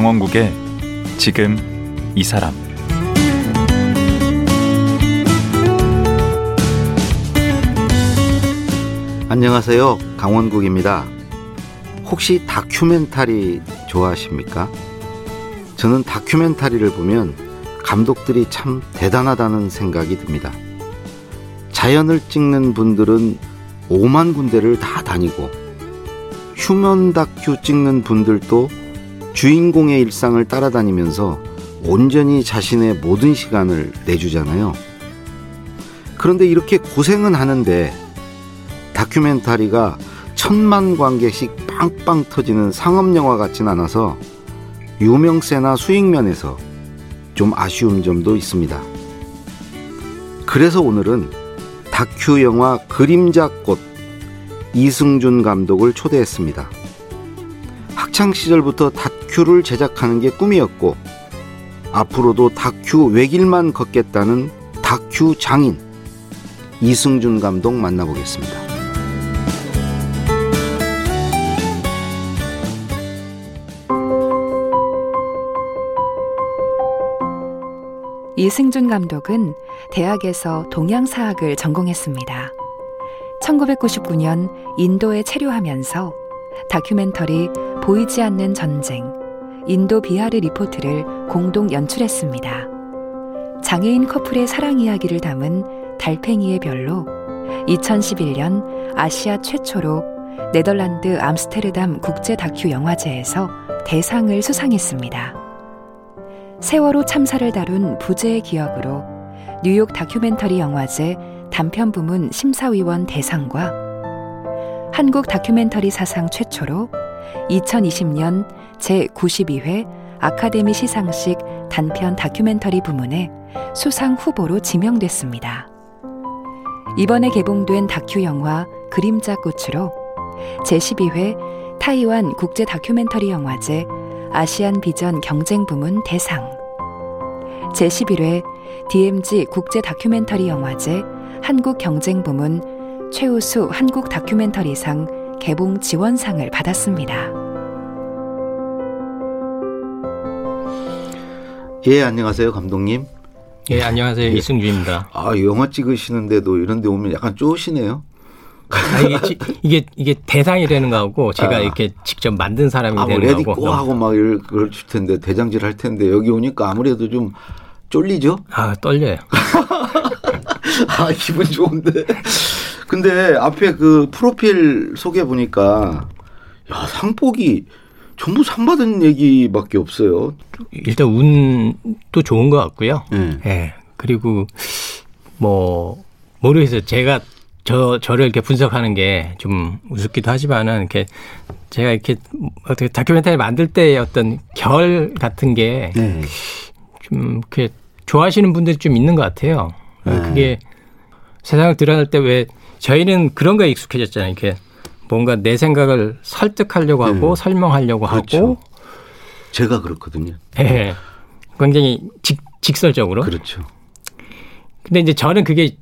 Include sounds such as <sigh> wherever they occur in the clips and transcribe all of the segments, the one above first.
강원국의 지금 이 사람 안녕하세요. 강원국입니다. 혹시 다큐멘터리 좋아하십니까? 저는 다큐멘터리를 보면 감독들이 참 대단하다는 생각이 듭니다. 자연을 찍는 분들은 5만 군데를 다 다니고 휴먼 다큐 찍는 분들도 주인공의 일상을 따라다니면서 온전히 자신의 모든 시간을 내주잖아요. 그런데 이렇게 고생은 하는데 다큐멘터리가 천만 관객씩 빵빵 터지는 상업영화 같진 않아서 유명세나 수익면에서 좀 아쉬운 점도 있습니다. 그래서 오늘은 다큐 영화 그림자꽃 이승준 감독을 초대했습니다. 학창 시절부터 다 큐를 제작하는 게 꿈이었고 앞으로도 다큐 외길만 걷겠다는 다큐 장인 이승준 감독 만나보겠습니다. 이승준 감독은 대학에서 동양사학을 전공했습니다. 1999년 인도에 체류하면서 다큐멘터리 보이지 않는 전쟁, 인도 비하르 리포트를 공동 연출했습니다. 장애인 커플의 사랑 이야기를 담은 달팽이의 별로 2011년 아시아 최초로 네덜란드 암스테르담 국제 다큐 영화제에서 대상을 수상했습니다. 세월호 참사를 다룬 부재의 기억으로 뉴욕 다큐멘터리 영화제 단편 부문 심사위원 대상과 한국 다큐멘터리 사상 최초로 2020년 제92회 아카데미 시상식 단편 다큐멘터리 부문에 수상 후보로 지명됐습니다. 이번에 개봉된 다큐 영화 그림자 꽃으로 제12회 타이완 국제 다큐멘터리 영화제 아시안 비전 경쟁 부문 대상 제11회 DMZ 국제 다큐멘터리 영화제 한국 경쟁 부문 최우수 한국 다큐멘터리상 개봉 지원상을 받았습니다. 예, 안녕하세요, 감독님. 예, 안녕하세요. 예. 이승준입니다. 아, 영화 찍으시는데도 이런 데 오면 약간 쪼시네요. 아, 이게, 이게, 이게 대상이 되는 거하고 제가 아. 이렇게 직접 만든 사람이 아, 되는 레디 거하고. 하고 막 이럴 줄 텐데 대장질 할 텐데 여기 오니까 아무래도 좀 쫄리죠? 아, 떨려요. <laughs> 아, 기분 좋은데. 근데 앞에 그 프로필 소개 보니까 야, 상복이 전부 상 받은 얘기밖에 없어요. 일단 운도 좋은 것 같고요. 네. 네. 그리고 뭐 모르겠어요. 제가 저 저를 이렇게 분석하는 게 좀 우습기도 하지만은 이렇게 제가 이렇게 어떻게 다큐멘터리 만들 때의 어떤 결 같은 게좀 네. 이렇게 좋아하시는 분들이 좀 있는 것 같아요. 네. 그게 세상을 드러낼 때 왜 저희는 그런 거에 익숙해졌잖아요. 이렇게 뭔가 내 생각을 설득하려고 하고 네. 설명하려고 그렇죠. 하고 제가 그렇거든요. 예. 네. 굉장히 직, 직설적으로. 그렇죠. 근데 이제 저는 그게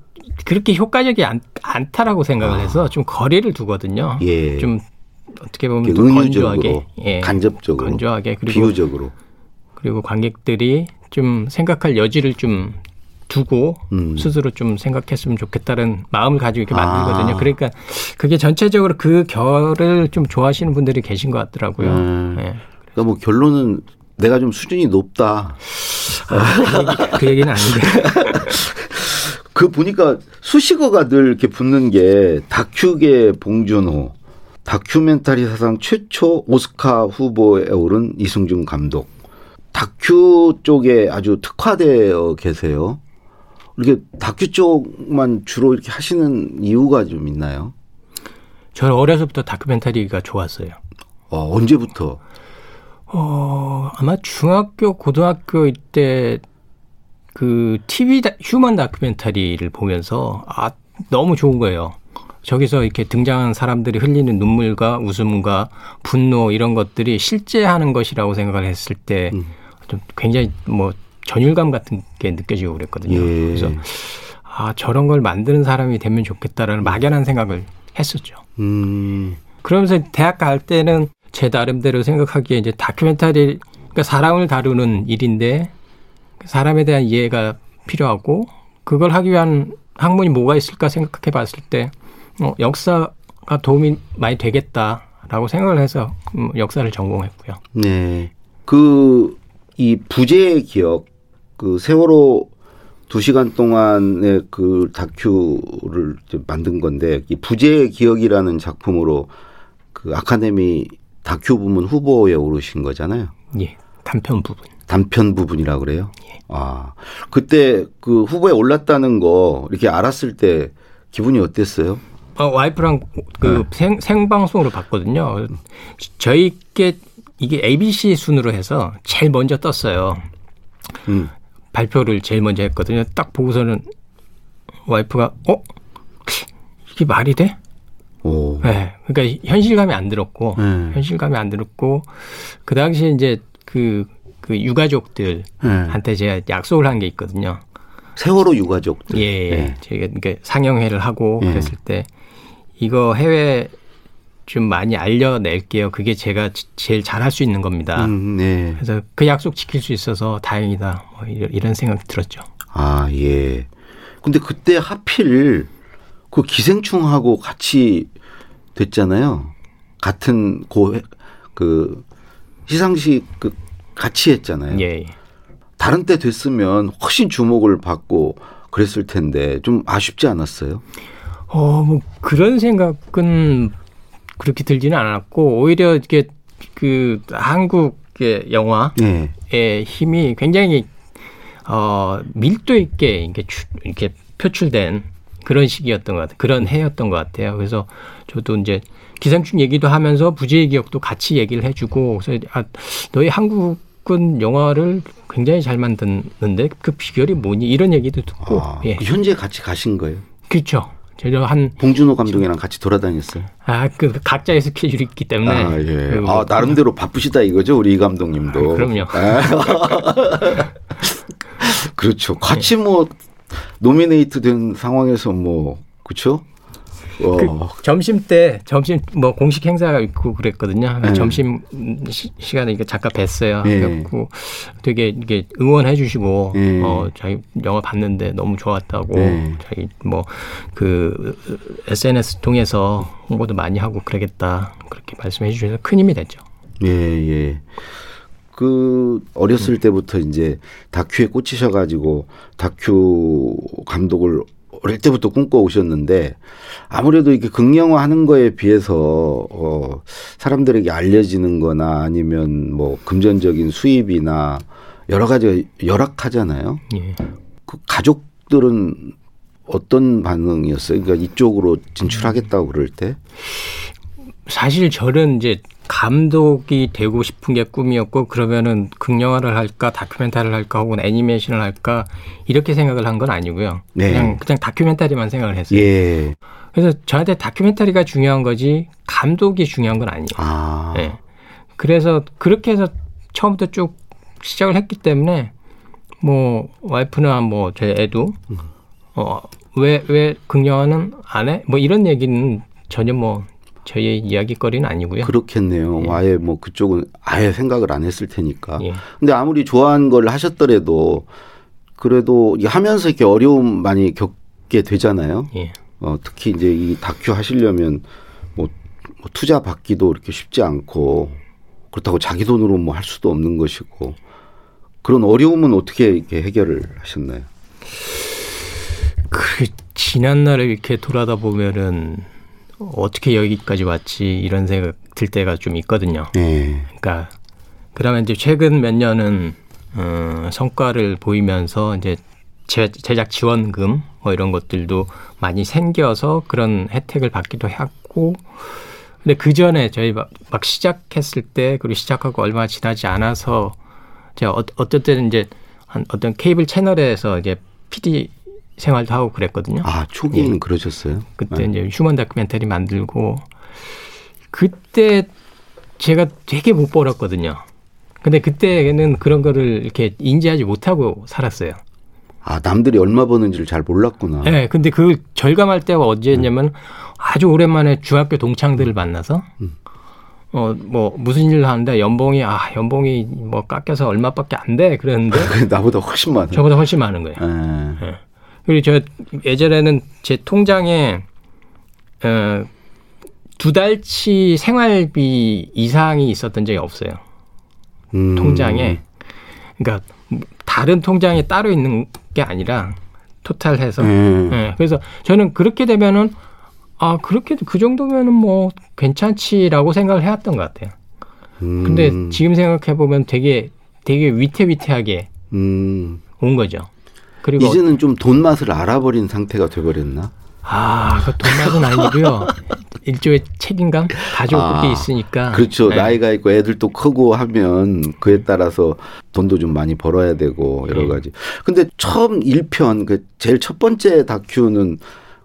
그렇게 효과적이 않, 않다라고 생각을 아. 해서 좀 거리를 두거든요. 예. 좀 어떻게 보면 좀 건조하게, 예. 간접적으로, 건조하게 그리고 비유적으로 그리고 관객들이 좀 생각할 여지를 좀 두고 음. 스스로 좀 생각했으면 좋겠다는 마음을 가지고 이렇게 만들거든요. 아. 그러니까 그게 전체적으로 그 결을 좀 좋아하시는 분들이 계신 것 같더라고요. 음. 네. 그러니까 뭐 결론은 내가 좀 수준이 높다. 아, 그 얘기 는 아닌데. <laughs> 그 보니까 수식어가 늘 이렇게 붙는 게 다큐계 봉준호, 다큐멘터리 사상 최초 오스카 후보에 오른 이승준 감독. 다큐 쪽에 아주 특화되어 계세요. 이렇게 다큐 쪽만 주로 이렇게 하시는 이유가 좀 있나요? 저는 어려서부터 다큐멘터리가 좋았어요. 어, 언제부터? 어, 아마 중학교, 고등학교 이때 그 TV 다, 휴먼 다큐멘터리를 보면서 아, 너무 좋은 거예요. 저기서 이렇게 등장한 사람들이 흘리는 눈물과 웃음과 분노 이런 것들이 실제 하는 것이라고 생각을 했을 때 음. 좀 굉장히 뭐 전율감 같은 게 느껴지고 그랬거든요. 예. 그래서 아 저런 걸 만드는 사람이 되면 좋겠다라는 막연한 생각을 했었죠. 음. 그러면서 대학 갈 때는 제 나름대로 생각하기에 이제 다큐멘터리가 그러니까 사람을 다루는 일인데 사람에 대한 이해가 필요하고 그걸 하기 위한 학문이 뭐가 있을까 생각해 봤을 때 어, 역사가 도움이 많이 되겠다라고 생각을 해서 음, 역사를 전공했고요. 네. 그 이 부재의 기억 그 세월호 두 시간 동안의 그 다큐를 만든 건데 이 부재의 기억이라는 작품으로 그 아카데미 다큐 부문 후보에 오르신 거잖아요. 예. 단편 부분. 단편 부분이라 그래요? 예. 아. 그때 그 후보에 올랐다는 거 이렇게 알았을 때 기분이 어땠어요? 어, 와이프랑 그 네. 생, 생방송으로 봤거든요. 저희께 이게 ABC 순으로 해서 제일 먼저 떴어요. 음. 발표를 제일 먼저 했거든요. 딱 보고서는 와이프가 어 이게 말이 돼? 오. 네, 그러니까 현실감이 안 들었고 네. 현실감이 안 들었고 그 당시에 이제 그, 그 유가족들한테 네. 제가 약속을 한 게 있거든요. 세월호 유가족들. 예, 네. 제가 그러니까 상영회를 하고 네. 그랬을 때 이거 해외 좀 많이 알려낼게요. 그게 제가 제일 잘할 수 있는 겁니다. 음, 네. 그래서 그 약속 지킬 수 있어서 다행이다. 뭐 이런 생각이 들었죠. 아, 예. 근데 그때 하필 그 기생충하고 같이 됐잖아요. 같은 고, 그 시상식 그 같이 했잖아요. 예. 다른 때 됐으면 훨씬 주목을 받고 그랬을 텐데 좀 아쉽지 않았어요? 어, 뭐 그런 생각은 그렇게 들지는 않았고 오히려 이게 그 한국의 영화의 네. 힘이 굉장히 어 밀도 있게 이렇게 추, 이렇게 표출된 그런 시기였던 것 같아요. 그런 해였던 것 같아요. 그래서 저도 이제 기생충 얘기도 하면서 부재의 기억도 같이 얘기를 해주고 그래서 아, 너희 한국은 영화를 굉장히 잘 만드는데 그 비결이 뭐니 이런 얘기도 듣고 아, 예. 현재 같이 가신 거예요? 그렇죠. 제가 한 봉준호 감독이랑 같이 돌아다녔어요. 아, 그 각자의 스케줄이 있기 때문에. 아, 예. 그, 아, 나름대로 바쁘시다 이거죠, 우리 이 감독님도. 아, 그럼요. 아. <laughs> 그렇죠. 같이 뭐 노미네이트 된 상황에서 뭐 그렇죠? 그 점심 때 점심 뭐 공식 행사가 있고 그랬거든요. 네. 점심 시, 간에 이게 잠깐 뵀어요. 네. 그래갖고 되게 이게 응원해 주시고 네. 어 자기 영화 봤는데 너무 좋았다고 네. 자기 뭐 그 SNS 통해서 홍보도 많이 하고 그러겠다 그렇게 말씀해 주셔서 큰 힘이 됐죠. 예 예. 그 어렸을 때부터 이제 다큐에 꽂히셔가지고 다큐 감독을 어릴 때부터 꿈꿔 오셨는데 아무래도 이렇게 극영화 하는 거에 비해서 어 사람들에게 알려지는 거나 아니면 뭐 금전적인 수입이나 여러 가지 열악하잖아요. 예. 그 가족들은 어떤 반응이었어요? 그러니까 이쪽으로 진출하겠다고 그럴 때? 사실 저는 이제 감독이 되고 싶은 게 꿈이었고 그러면은 극영화를 할까 다큐멘터리를 할까 혹은 애니메이션을 할까 이렇게 생각을 한 건 아니고요. 네. 그냥 그냥 다큐멘터리만 생각을 했어요. 예. 그래서 저한테 다큐멘터리가 중요한 거지 감독이 중요한 건 아니에요. 아. 네. 그래서 그렇게 해서 처음부터 쭉 시작을 했기 때문에 뭐 와이프나 뭐 제 애도 어왜왜 왜 극영화는 안 해? 뭐 이런 얘기는 전혀 뭐 저희의 이야기거리는 아니고요. 그렇겠네요. 예. 아예 뭐 그쪽은 아예 생각을 안 했을 테니까. 예. 근데 아무리 좋아하는 걸 하셨더라도 그래도 하면서 이렇게 어려움 많이 겪게 되잖아요. 예. 어, 특히 이제 이 다큐 하시려면 뭐, 뭐 투자 받기도 이렇게 쉽지 않고 그렇다고 자기 돈으로 뭐 할 수도 없는 것이고 그런 어려움은 어떻게 이렇게 해결을 하셨나요? 그 지난 날을 이렇게 돌아다 보면은 어떻게 여기까지 왔지 이런 생각 들 때가 좀 있거든요. 네. 그러니까 그다음에 이제 최근 몇 년은 어, 성과를 보이면서 이제 제, 제작 지원금 뭐 이런 것들도 많이 생겨서 그런 혜택을 받기도 했고 근데 그 전에 저희 막, 막 시작했을 때 그리고 시작하고 얼마 지나지 않아서 제가 어, 어떨 때는 이제 한 어떤 케이블 채널에서 이제 PD 생활도 하고 그랬거든요. 아 초기에는 예. 그러셨어요? 그때 네. 이제 휴먼 다큐멘터리 만들고 그때 제가 되게 못 벌었거든요. 근데 그때는 그런 거를 이렇게 인지하지 못하고 살았어요. 아 남들이 얼마 버는지를 잘 몰랐구나. 네, 근데 그 절감할 때가 언제였냐면 음. 아주 오랜만에 중학교 동창들을 만나서 음. 어, 뭐, 무슨 일을 하는데 연봉이, 아, 연봉이 뭐 깎여서 얼마밖에 안 돼. 그랬는데. <laughs> 나보다 훨씬 많아. 저보다 훨씬 많은 거예요. 네. 네. 그리고 저 예전에는 제 통장에, 어, 두 달치 생활비 이상이 있었던 적이 없어요. 음. 통장에. 그러니까 다른 통장에 따로 있는 게 아니라 토탈해서. 음. 네. 그래서 저는 그렇게 되면은 아, 그렇게 그 정도면은 뭐 괜찮지라고 생각을 해왔던 것 같아요. 음. 근데 지금 생각해 보면 되게 되게 위태위태하게 음. 온 거죠. 그리고 이제는 좀 돈 맛을 알아버린 상태가 돼버렸나? 아, 그 돈 맛은 아니고요. <laughs> 일종의 책임감, 가족 아, 그게 있으니까. 그렇죠. 네. 나이가 있고 애들도 크고 하면 그에 따라서 돈도 좀 많이 벌어야 되고 여러 네. 가지. 근데 처음 1편 그 제일 첫 번째 다큐는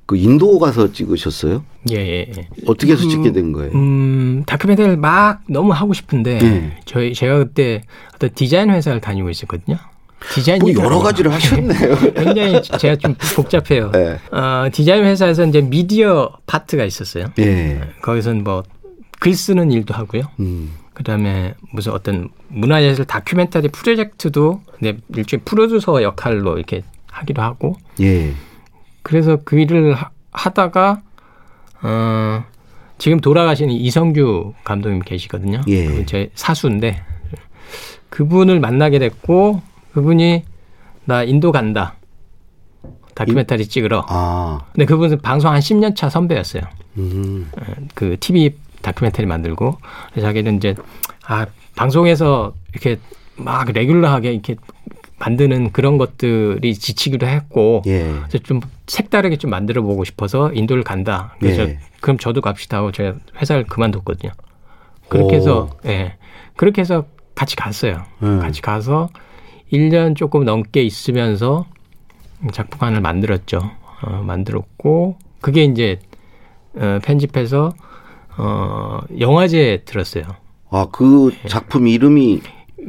그 인도 가서 찍으셨어요? 예, 예, 예. 어떻게 해서 음, 찍게 된 거예요? 음, 다큐멘터리를 막 너무 하고 싶은데 예. 저희 제가 그때 어떤 디자인 회사를 다니고 있었거든요. 디자인 뭐 여러 가지를 하셨네요. <laughs> 굉장히 제가 좀 복잡해요. 네. 어, 디자인 회사에서 이제 미디어 파트가 있었어요. 네. 거기서는 뭐 글 쓰는 일도 하고요. 음. 그다음에 무슨 어떤 문화예술 다큐멘터리 프로젝트도 네, 일종의 프로듀서 역할로 이렇게 하기도 하고. 예. 그래서 그 일을 하, 다가 어, 지금 돌아가신 이성규 감독님 계시거든요. 예. 제 사수인데 그분을 만나게 됐고 그분이 나 인도 간다. 다큐멘터리 찍으러. 아. 근데 그분은 방송 한 10년 차 선배였어요. 음. 그 TV 다큐멘터리 만들고 자기는 이제 아 방송에서 이렇게 막 레귤러하게 이렇게 만드는 그런 것들이 지치기도 했고 예. 그래서 좀 색다르게 좀 만들어 보고 싶어서 인도를 간다. 그래서 예. 그럼 저도 갑시다 하고 제가 회사를 그만뒀거든요. 그렇게 오. 해서 예. 그렇게 해서 같이 갔어요. 음. 같이 가서 1년 조금 넘게 있으면서 작품관을 만들었죠. 어, 만들었고 그게 이제 어, 편집해서 어, 영화제에 들었어요. 아, 그 예. 작품 이름이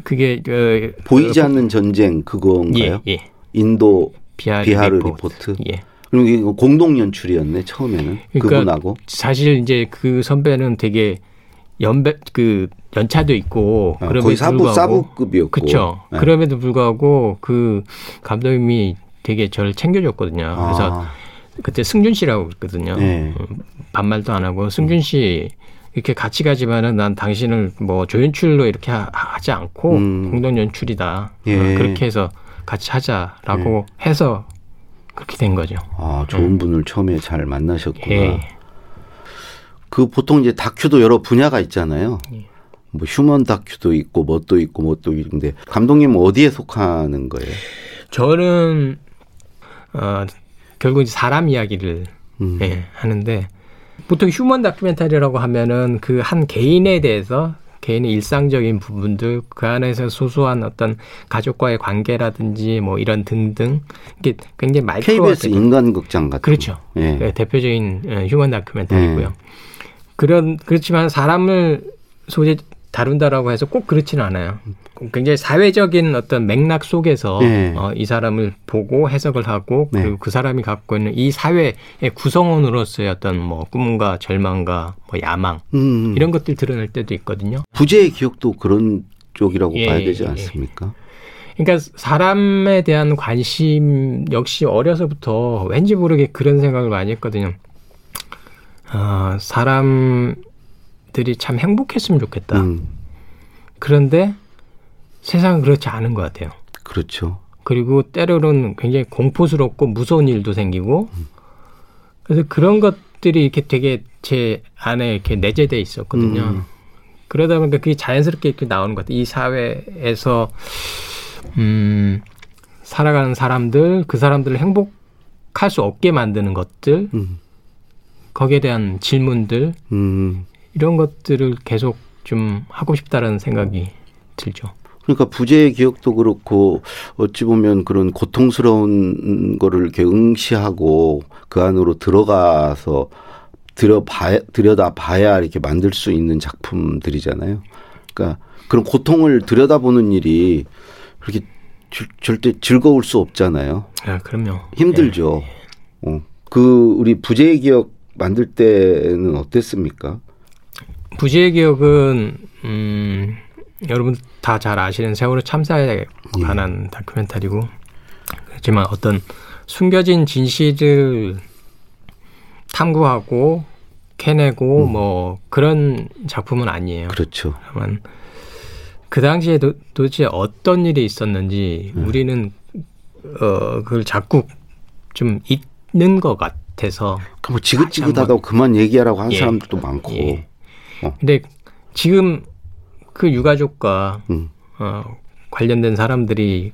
그게 그, 보이지 그, 않는 전쟁 그건가요? 예, 예. 인도 비하르, 비하르 리포트. 리포트. 예. 그럼 공동 연출이었네 처음에는 그러니까 그분하고. 사실 이제 그 선배는 되게 연배 그 연차도 있고 아, 그럼에도 사부, 불구하고 사부급이었고 그렇죠. 네. 그럼에도 불구하고 그 감독님이 되게 저를 챙겨줬거든요. 그래서 아. 그때 승준 씨라고 그랬거든요. 네. 반말도 안 하고 승준 씨 이렇게 같이 가지만은 난 당신을 뭐 조연출로 이렇게 하, 지 않고 음. 공동 연출이다. 예. 어, 그렇게 해서 같이 하자라고 예. 해서 그렇게 된 거죠. 아 좋은 음. 분을 처음에 잘 만나셨구나. 예. 그 보통 이제 다큐도 여러 분야가 있잖아요. 예. 뭐 휴먼 다큐도 있고 뭣도 있고 뭣도 있는데 감독님은 어디에 속하는 거예요? 저는 어 결국 사람 이야기를 음. 예, 하는데 보통 휴먼 다큐멘터리라고 하면은 그 한 개인에 대해서 개인의 일상적인 부분들 그 안에서 소소한 어떤 가족과의 관계라든지 뭐 이런 등등 이게 굉장히 마이크로 KBS 인간극장 같은 그렇죠. 예. 네, 대표적인 예, 휴먼 다큐멘터리고요. 예. 그런 그렇지만 사람을 소재 다룬다라고 해서 꼭 그렇지는 않아요. 굉장히 사회적인 어떤 맥락 속에서 네. 어, 이 사람을 보고 해석을 하고 네. 그리고 그 사람이 갖고 있는 이 사회의 구성원으로서의 어떤 뭐 꿈과 절망과 뭐 야망 음. 음. 이런 것들 드러낼 때도 있거든요. 부재의 기억도 그런 쪽이라고 예, 봐야 되지 예. 않습니까? 예. 그러니까 사람에 대한 관심 역시 어려서부터 왠지 모르게 그런 생각을 많이 했거든요. 어, 사람 들이 참 행복했으면 좋겠다. 음. 그런데 세상은 그렇지 않은 것 같아요. 그렇죠. 그리고 때로는 굉장히 공포스럽고 무서운 일도 생기고 음. 그래서 그런 것들이 이렇게 되게 제 안에 이렇게 내재돼 있었거든요. 음. 그러다 보니까 그게 자연스럽게 이렇게 나오는 것 같아요. 이 사회에서 음 살아가는 사람들, 그 사람들을 행복할 수 없게 만드는 것들, 음. 거기에 대한 질문들, 음. 이런 것들을 계속 좀 하고 싶다라는 생각이 들죠. 그러니까 부재의 기억도 그렇고 어찌 보면 그런 고통스러운 거를 이렇게 응시하고 그 안으로 들어가서 들여봐 들여다 봐야 이렇게 만들 수 있는 작품들이잖아요. 그러니까 그런 고통을 들여다보는 일이 그렇게 절대 즐거울 수 없잖아요. 아, 그럼요. 힘들죠. 예. 어. 그 우리 부재의 기억 만들 때는 어땠습니까? 부지의 기억은 음, 여러분 다 잘 아시는 세월호 참사에 관한 예. 다큐멘터리고 그렇지만 어떤 숨겨진 진실을 탐구하고 캐내고 음. 뭐 그런 작품은 아니에요. 그렇죠. 다만 그 당시에 도, 도대체 어떤 일이 있었는지 음. 우리는 어 그걸 자꾸 좀 잊는 것 같아서. 뭐 지긋지긋하다고 그만 얘기하라고 하는 예. 사람들도 많고. 예. 어. 근데 지금 그 유가족과 음. 어, 관련된 사람들이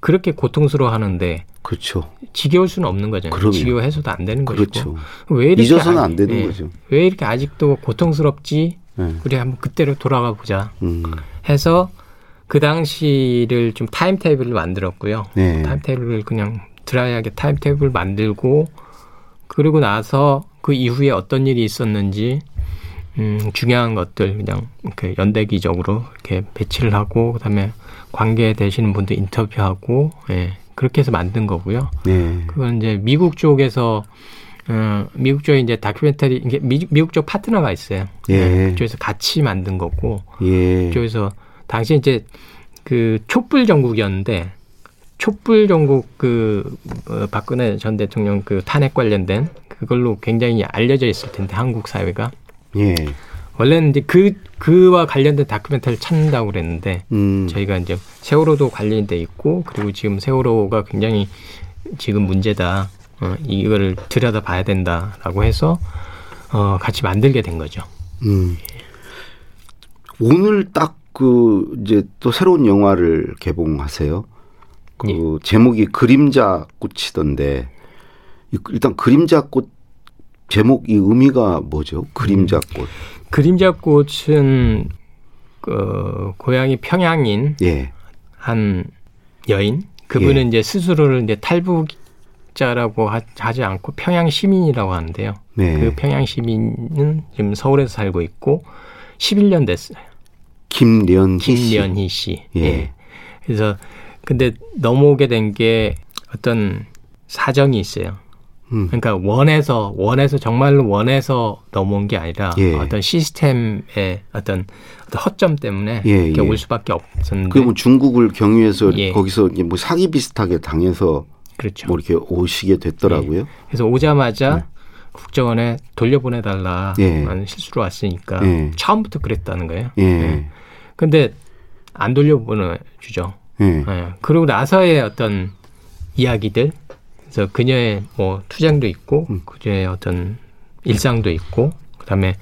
그렇게 고통스러워 하는데 그렇죠. 지겨울 수는 없는 거잖아요. 그럼요. 지겨워 해서도 안 되는 그렇죠. 것이고. 왜 이렇게 잊어서는 안 되는 예, 거죠. 왜 이렇게 아직도 고통스럽지? 네. 우리 한번 그때로 돌아가 보자. 음. 해서 그 당시를 좀 타임 테이블을 만들었고요. 네. 타임 테이블을 그냥 dry하게 타임 테이블 만들고 그러고 나서 그 이후에 어떤 일이 있었는지 음, 중요한 것들 그냥 이렇게 연대기적으로 이렇게 배치를 하고 그다음에 관계 되시는 분들 인터뷰하고 예, 그렇게 해서 만든 거고요. 네. 그건 이제 미국 쪽에서 어, 미국 쪽에 이제 다큐멘터리 이게 미, 미국 쪽 파트너가 있어요. 예. 네, 그쪽에서 같이 만든 거고 예. 그쪽에서 당시 이제 그 촛불 정국이었는데 촛불 정국 그 어, 박근혜 전 대통령 그 탄핵 관련된 그걸로 굉장히 알려져 있을 텐데 한국 사회가 예. 원래는 이제 그 그와 관련된 다큐멘터리를 찾는다고 그랬는데 음. 저희가 이제 세월호도 관련돼 있고 그리고 지금 세월호가 굉장히 지금 문제다. 어, 이거를 들여다 봐야 된다라고 해서 어, 같이 만들게 된 거죠. 음. 오늘 딱 그 이제 또 새로운 영화를 개봉하세요. 그 예. 제목이 그림자 꽃이던데 일단 그림자 꽃 제목 이 의미가 뭐죠? 그림자 꽃. 음. 그림자 꽃은 그 고향이 평양인 예. 한 여인 그분은 예. 이제 스스로를 이제 탈북자라고 하, 지 않고 평양 시민이라고 하는데요. 네. 그 평양 시민은 지금 서울에서 살고 있고 11년 됐어요. 김련희 씨. 김련희 씨. 예. 예. 그래서 근데 넘어오게 된 게 어떤 사정이 있어요. 음. 그러니까 원해서 원해서 정말로 원해서 넘어온 게 아니라 예. 어떤 시스템의 어떤, 어떤 허점 때문에 예, 이렇게 예. 올 수밖에 없었는데. 그뭐 중국을 경유해서 예. 거기서 뭐 사기 비슷하게 당해서 그렇죠. 뭐 이렇게 오시게 됐더라고요. 예. 그래서 오자마자 네. 국정원에 돌려보내달라 하는 실수로 왔으니까 처음부터 그랬다는 거예요. 예. 근데 안 돌려보내 주죠. 예. 그리고 나서의 어떤 이야기들 그래서 그녀의 뭐 투쟁도 있고 음. 그녀의 어떤 일상도 있고 그다음에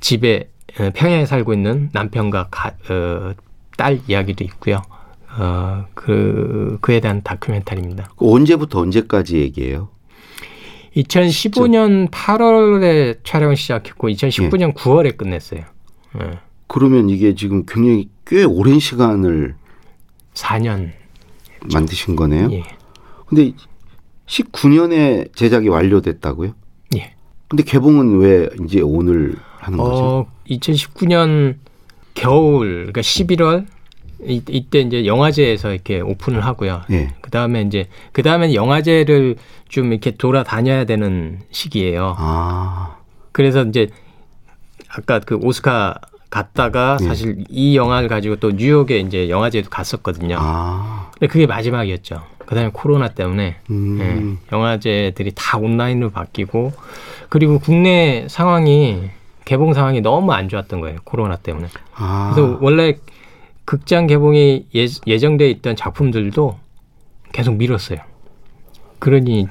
집에 어, 평양에 살고 있는 남편과 가, 어, 딸 이야기도 있고요. 어, 그 그에 대한 다큐멘터리입니다. 그 언제부터 언제까지 얘기해요? 2015년 진짜? 8월에 촬영을 시작했고 2019년 예. 9월에 끝냈어요. 예. 그러면 이게 지금 굉장히 꽤 오랜 시간을 4년 만드신 거네요. 예. 근데 19년에 제작이 완료됐다고요? 예. 근데 개봉은 왜 이제 오늘 하는 거죠? 어, 2019년 겨울, 그러니까 11월 이, 이때 이제 영화제에서 이렇게 오픈을 하고요. 예. 그 다음에 이제 그 다음엔 영화제를 좀 이렇게 돌아다녀야 되는 시기예요. 아. 그래서 이제 아까 그 오스카 갔다가 예. 사실 이 영화를 가지고 또 뉴욕에 이제 영화제도 갔었거든요. 아. 근데 그게 마지막이었죠. 그다음에 코로나 때문에 음. 예, 영화제들이 다 온라인으로 바뀌고 그리고 국내 상황이 개봉 상황이 너무 안 좋았던 거예요 코로나 때문에. 아. 그래서 원래 극장 개봉이 예, 예정돼 있던 작품들도 계속 미뤘어요. 그러니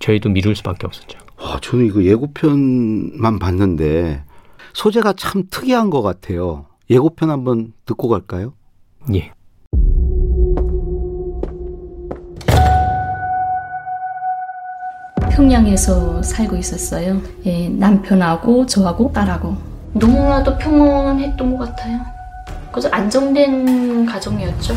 저희도 미룰 수밖에 없었죠. 와, 저는 이거 예고편만 봤는데 소재가 참 특이한 것 같아요. 예고편 한번 듣고 갈까요? 예. 평양에서 살고 있었어요. 예, 남편하고 저하고 딸하고 너무나도 평온했던 것 같아요. 그래서 안정된 가정이었죠.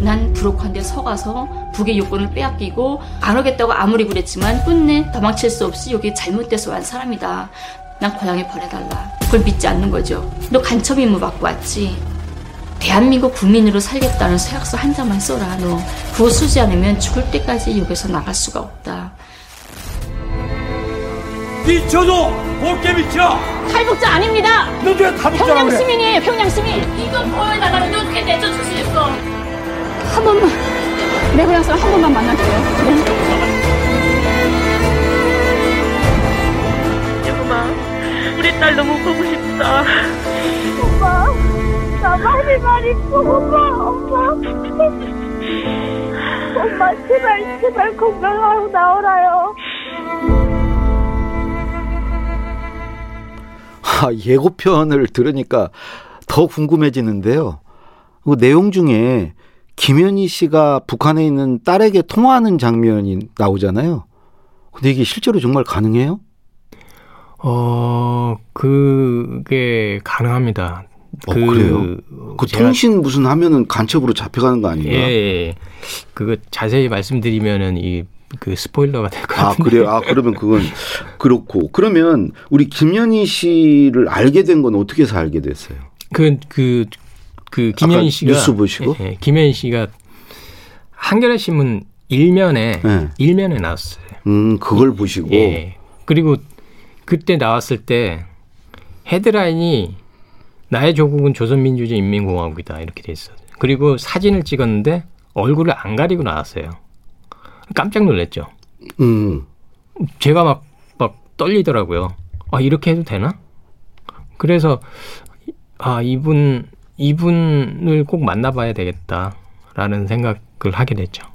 난 부록한데 서가서 북의 요건을 빼앗기고 안 오겠다고 아무리 그랬지만 끝내 도망칠 수 없이 여기 잘못돼서 온 사람이다. 난 고향에 보내달라. 그걸 믿지 않는 거죠. 너 간첩 임무 받고 왔지. 대한민국 국민으로 살겠다는 서약서 한 장만 써라. 너 그거 쓰지 않으면 죽을 때까지 여기서 나갈 수가 없다. 미쳐도 곱게 미쳐 탈북자 아닙니다 너왜 탈북자 평양 시민이에요 평양 시민 이거 보여달라면 어떻게 내쫓으시겠어 한 번만 내 고향 사람 한 번만 만날게요 여 우리 딸 너무 보고 싶다 엄마 나 많이 많이 엄마 엄마 엄마 제발 제발 건강하고 나오라요 아, 예고편을 들으니까 더 궁금해지는데요. 그 내용 중에 김현희 씨가 북한에 있는 딸에게 통화하는 장면이 나오잖아요. 근데 이게 실제로 정말 가능해요? 어, 그게 가능합니다. 어, 그, 그래요? 그 통신 무슨 하면은 간첩으로 잡혀가는 거 아닌가? 예, 예. 그거 자세히 말씀드리면은 이 그 스포일러가 될 것 같은데. 아, 그래요? 아, 그러면 그건 그렇고. 그러면 우리 김현희 씨를 알게 된 건 어떻게 해서 알게 됐어요? 그, 그, 그, 김현희 씨가. 뉴스 보시고? 예, 예, 김현희 씨가 한겨레 신문 일면에, 예. 일면에 나왔어요. 음, 그걸 보시고. 예. 그리고 그때 나왔을 때 헤드라인이 나의 조국은 조선민주주의 인민공화국이다 이렇게 돼 있어요. 그리고 사진을 찍었는데 얼굴을 안 가리고 나왔어요. 깜짝 놀랐죠. 음. 제가 막, 막 떨리더라고요. 아, 이렇게 해도 되나? 그래서, 아, 이분, 이분을 꼭 만나봐야 되겠다라는 생각을 하게 됐죠.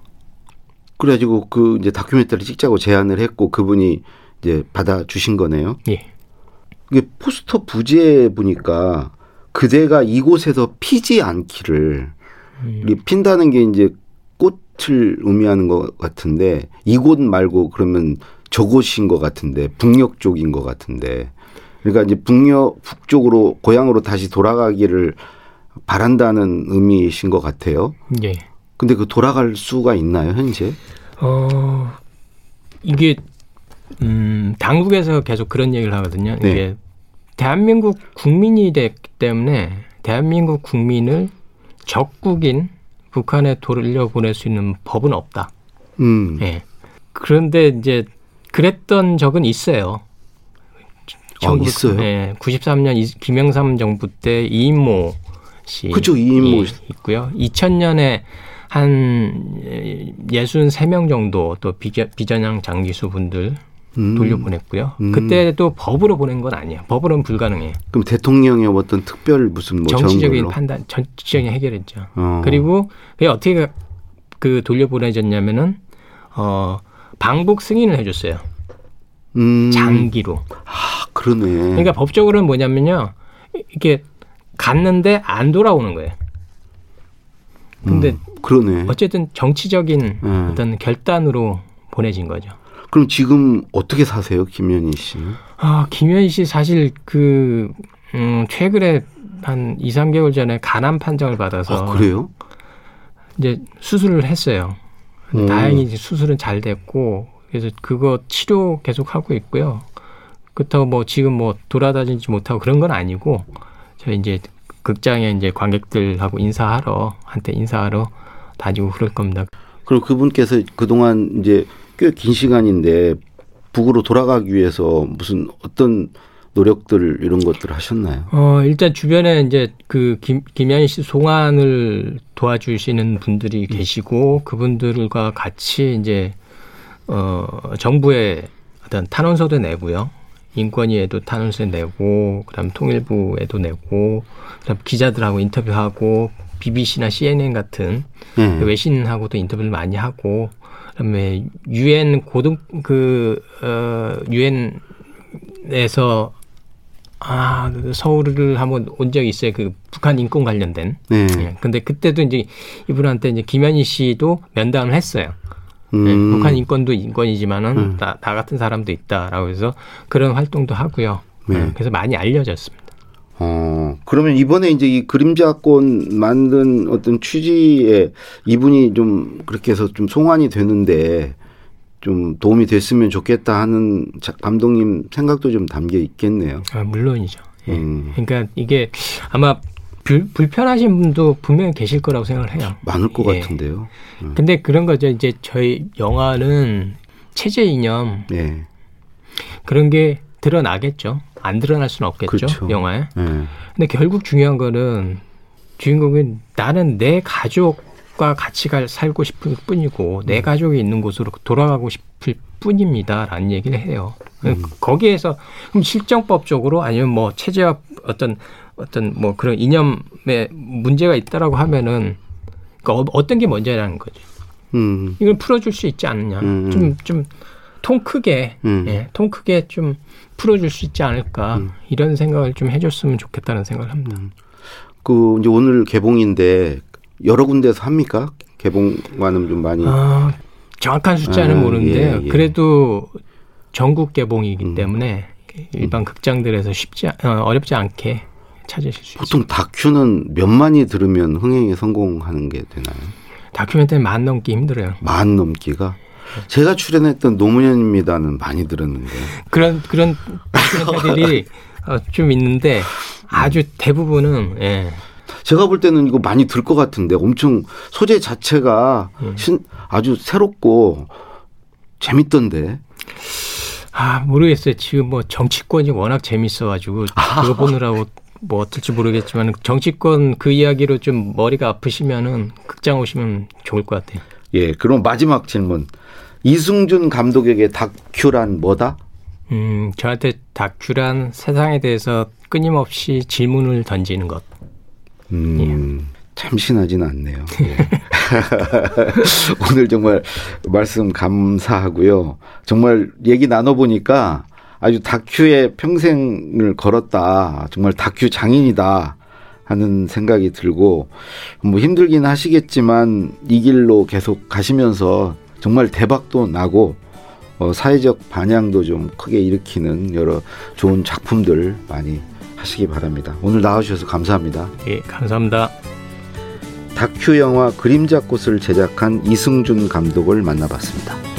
그래가지고 그 이제 다큐멘터리 찍자고 제안을 했고 그분이 이제 받아 주신 거네요. 예. 이게 포스터 부지에 보니까 그대가 이곳에서 피지 않기를 음. 핀다는 게 이제 꽃을 의미하는 것 같은데 이곳 말고 그러면 저곳인 것 같은데 북녘 쪽인 것 같은데 그러니까 이제 북녘 북쪽으로 고향으로 다시 돌아가기를 바란다는 의미이신 것 같아요. 예. 근데 그 돌아갈 수가 있나요 현재? 어 이게 음 당국에서 계속 그런 얘기를 하거든요. 네. 이게 대한민국 국민이 됐기 때문에 대한민국 국민을 적국인 북한에 돌려 보낼 수 있는 법은 없다. 음. 예. 그런데 이제 그랬던 적은 있어요. 아, 있어요. 예. 93년 김영삼 정부 때 이인모 씨. 그죠, 이인모 씨. 있고요. 2000년에 한 63명 정도 또 비전향 장기수 분들 음. 돌려보냈고요. 음. 그때도 법으로 보낸 건 아니에요. 법으로는 불가능해요. 그럼 대통령의 어떤 특별 무슨 뭐 정치적인 판단, 정치적인 해결했죠. 어. 그리고 그게 어떻게 그 돌려보내졌냐면은 어 방북 승인을 해줬어요. 음. 장기로. 아 그러네. 그러니까 법적으로는 뭐냐면요. 이게 갔는데 안 돌아오는 거예요. 근데 음, 그러네. 어쨌든 정치적인 음. 어떤 결단으로 보내진 거죠. 그럼 지금 어떻게 사세요, 김현희 씨? 아, 김현희 씨 사실 그, 음, 최근에 한 2, 3개월 전에 간암 판정을 받아서. 아, 그래요? 이제 수술을 했어요. 음. 다행히 수술은 잘 됐고, 그래서 그거 치료 계속 하고 있고요. 그렇다고 뭐 지금 뭐 돌아다니지 못하고 그런 건 아니고, 저희 이제 극장에 이제 관객들하고 인사하러, 한테 인사하러 다니고 그럴 겁니다. 그럼 그분께서 그동안 이제 꽤 긴 시간인데 북으로 돌아가기 위해서 무슨 어떤 노력들 이런 것들 하셨나요? 어, 일단 주변에 이제 그 김, 김현희 씨 송환을 도와주시는 분들이 계시고 그분들과 같이 이제 어, 정부에 어떤 탄원서도 내고요. 인권위에도 탄원서 내고 그다음 통일부에도 내고 그다음 기자들하고 인터뷰하고 BBC나 CNN 같은 네. 외신하고도 인터뷰를 많이 하고 그다음에 유엔 고등 그 어 유엔에서 아그 서울을 한번 온 적이 있어요. 그 북한 인권 관련된. 네. 네. 근데 그때도 이제 이분한테 이제 김현희 씨도 면담을 했어요. 네, 음. 네, 북한 인권도 인권이지만은 음. 나, 나 같은 사람도 있다라고 해서 그런 활동도 하고요. 네. 네. 그래서 많이 알려졌습니다. 어, 그러면 이번에 이제 이 그림자권 만든 어떤 취지에 이분이 좀 그렇게 해서 좀 송환이 되는데 좀 도움이 됐으면 좋겠다 하는 감독님 생각도 좀 담겨 있겠네요. 아, 물론이죠. 예. 음. 그러니까 이게 아마 불, 불편하신 분도 분명히 계실 거라고 생각을 해요. 많을 것 예. 같은데요. 음. 근데 그런 거죠. 이제 저희 영화는 체제 이념. 예. 그런 게 드러나겠죠. 안 드러날 수는 없겠죠. 그렇죠. 영화에. 네. 근데 결국 중요한 거는 주인공은 나는 내 가족과 같이 갈, 살고 싶을 뿐이고 내 음. 가족이 있는 곳으로 돌아가고 싶을 뿐입니다라는 얘기를 해요. 음. 거기에서 그럼 실정법적으로 아니면 뭐 체제와 어떤 어떤 뭐 그런 이념에 문제가 있다라고 하면은 그러니까 어, 떤 게 먼저라는 거죠. 음. 이걸 풀어줄 수 있지 않느냐. 좀좀 통 크게 음. 예, 통 크게 좀 풀어줄 수 있지 않을까 음. 이런 생각을 좀 해줬으면 좋겠다는 생각을 합니다. 음. 그 이제 오늘 개봉인데 여러 군데서 합니까? 개봉관은 좀 많이. 아, 정확한 숫자는 아, 모르는데요. 예, 예. 그래도 전국 개봉이기 음. 때문에 일반 극장들에서 쉽지 어, 어렵지 않게 찾으실 수 보통 있습니다. 다큐는 몇만이 들으면 흥행에 성공하는 게 되나요? 다큐멘터리 만 넘기 힘들어요. 만 넘기가? 제가 출연했던 노무현입니다는 많이 들었는데 그런 그런 다큐멘터리들이 <laughs> 어, 좀 있는데 아주 대부분은 예. 제가 볼 때는 이거 많이 들 것 같은데 엄청 소재 자체가 음. 신, 아주 새롭고 재밌던데. 아 모르겠어요. 지금 뭐 정치권이 워낙 재밌어가지고 그거 보느라고 뭐 어떨지 모르겠지만 정치권 그 이야기로 좀 머리가 아프시면은 극장 오시면 좋을 것 같아요. 예, 그럼 마지막 질문. 이승준 감독에게 다큐란 뭐다? 음, 저한테 다큐란 세상에 대해서 끊임없이 질문을 던지는 것. 음, 예. 참신하진 않네요. 예. <laughs> <laughs> 오늘 정말 말씀 감사하고요. 정말 얘기 나눠보니까 아주 다큐에 평생을 걸었다. 정말 다큐 장인이다. 하는 생각이 들고 뭐 힘들긴 하시겠지만 이 길로 계속 가시면서 정말 대박도 나고 어, 사회적 반향도 좀 크게 일으키는 여러 좋은 작품들 많이 하시기 바랍니다. 오늘 나와주셔서 감사합니다. 예, 감사합니다. 다큐 영화 그림자 꽃을 제작한 이승준 감독을 만나봤습니다.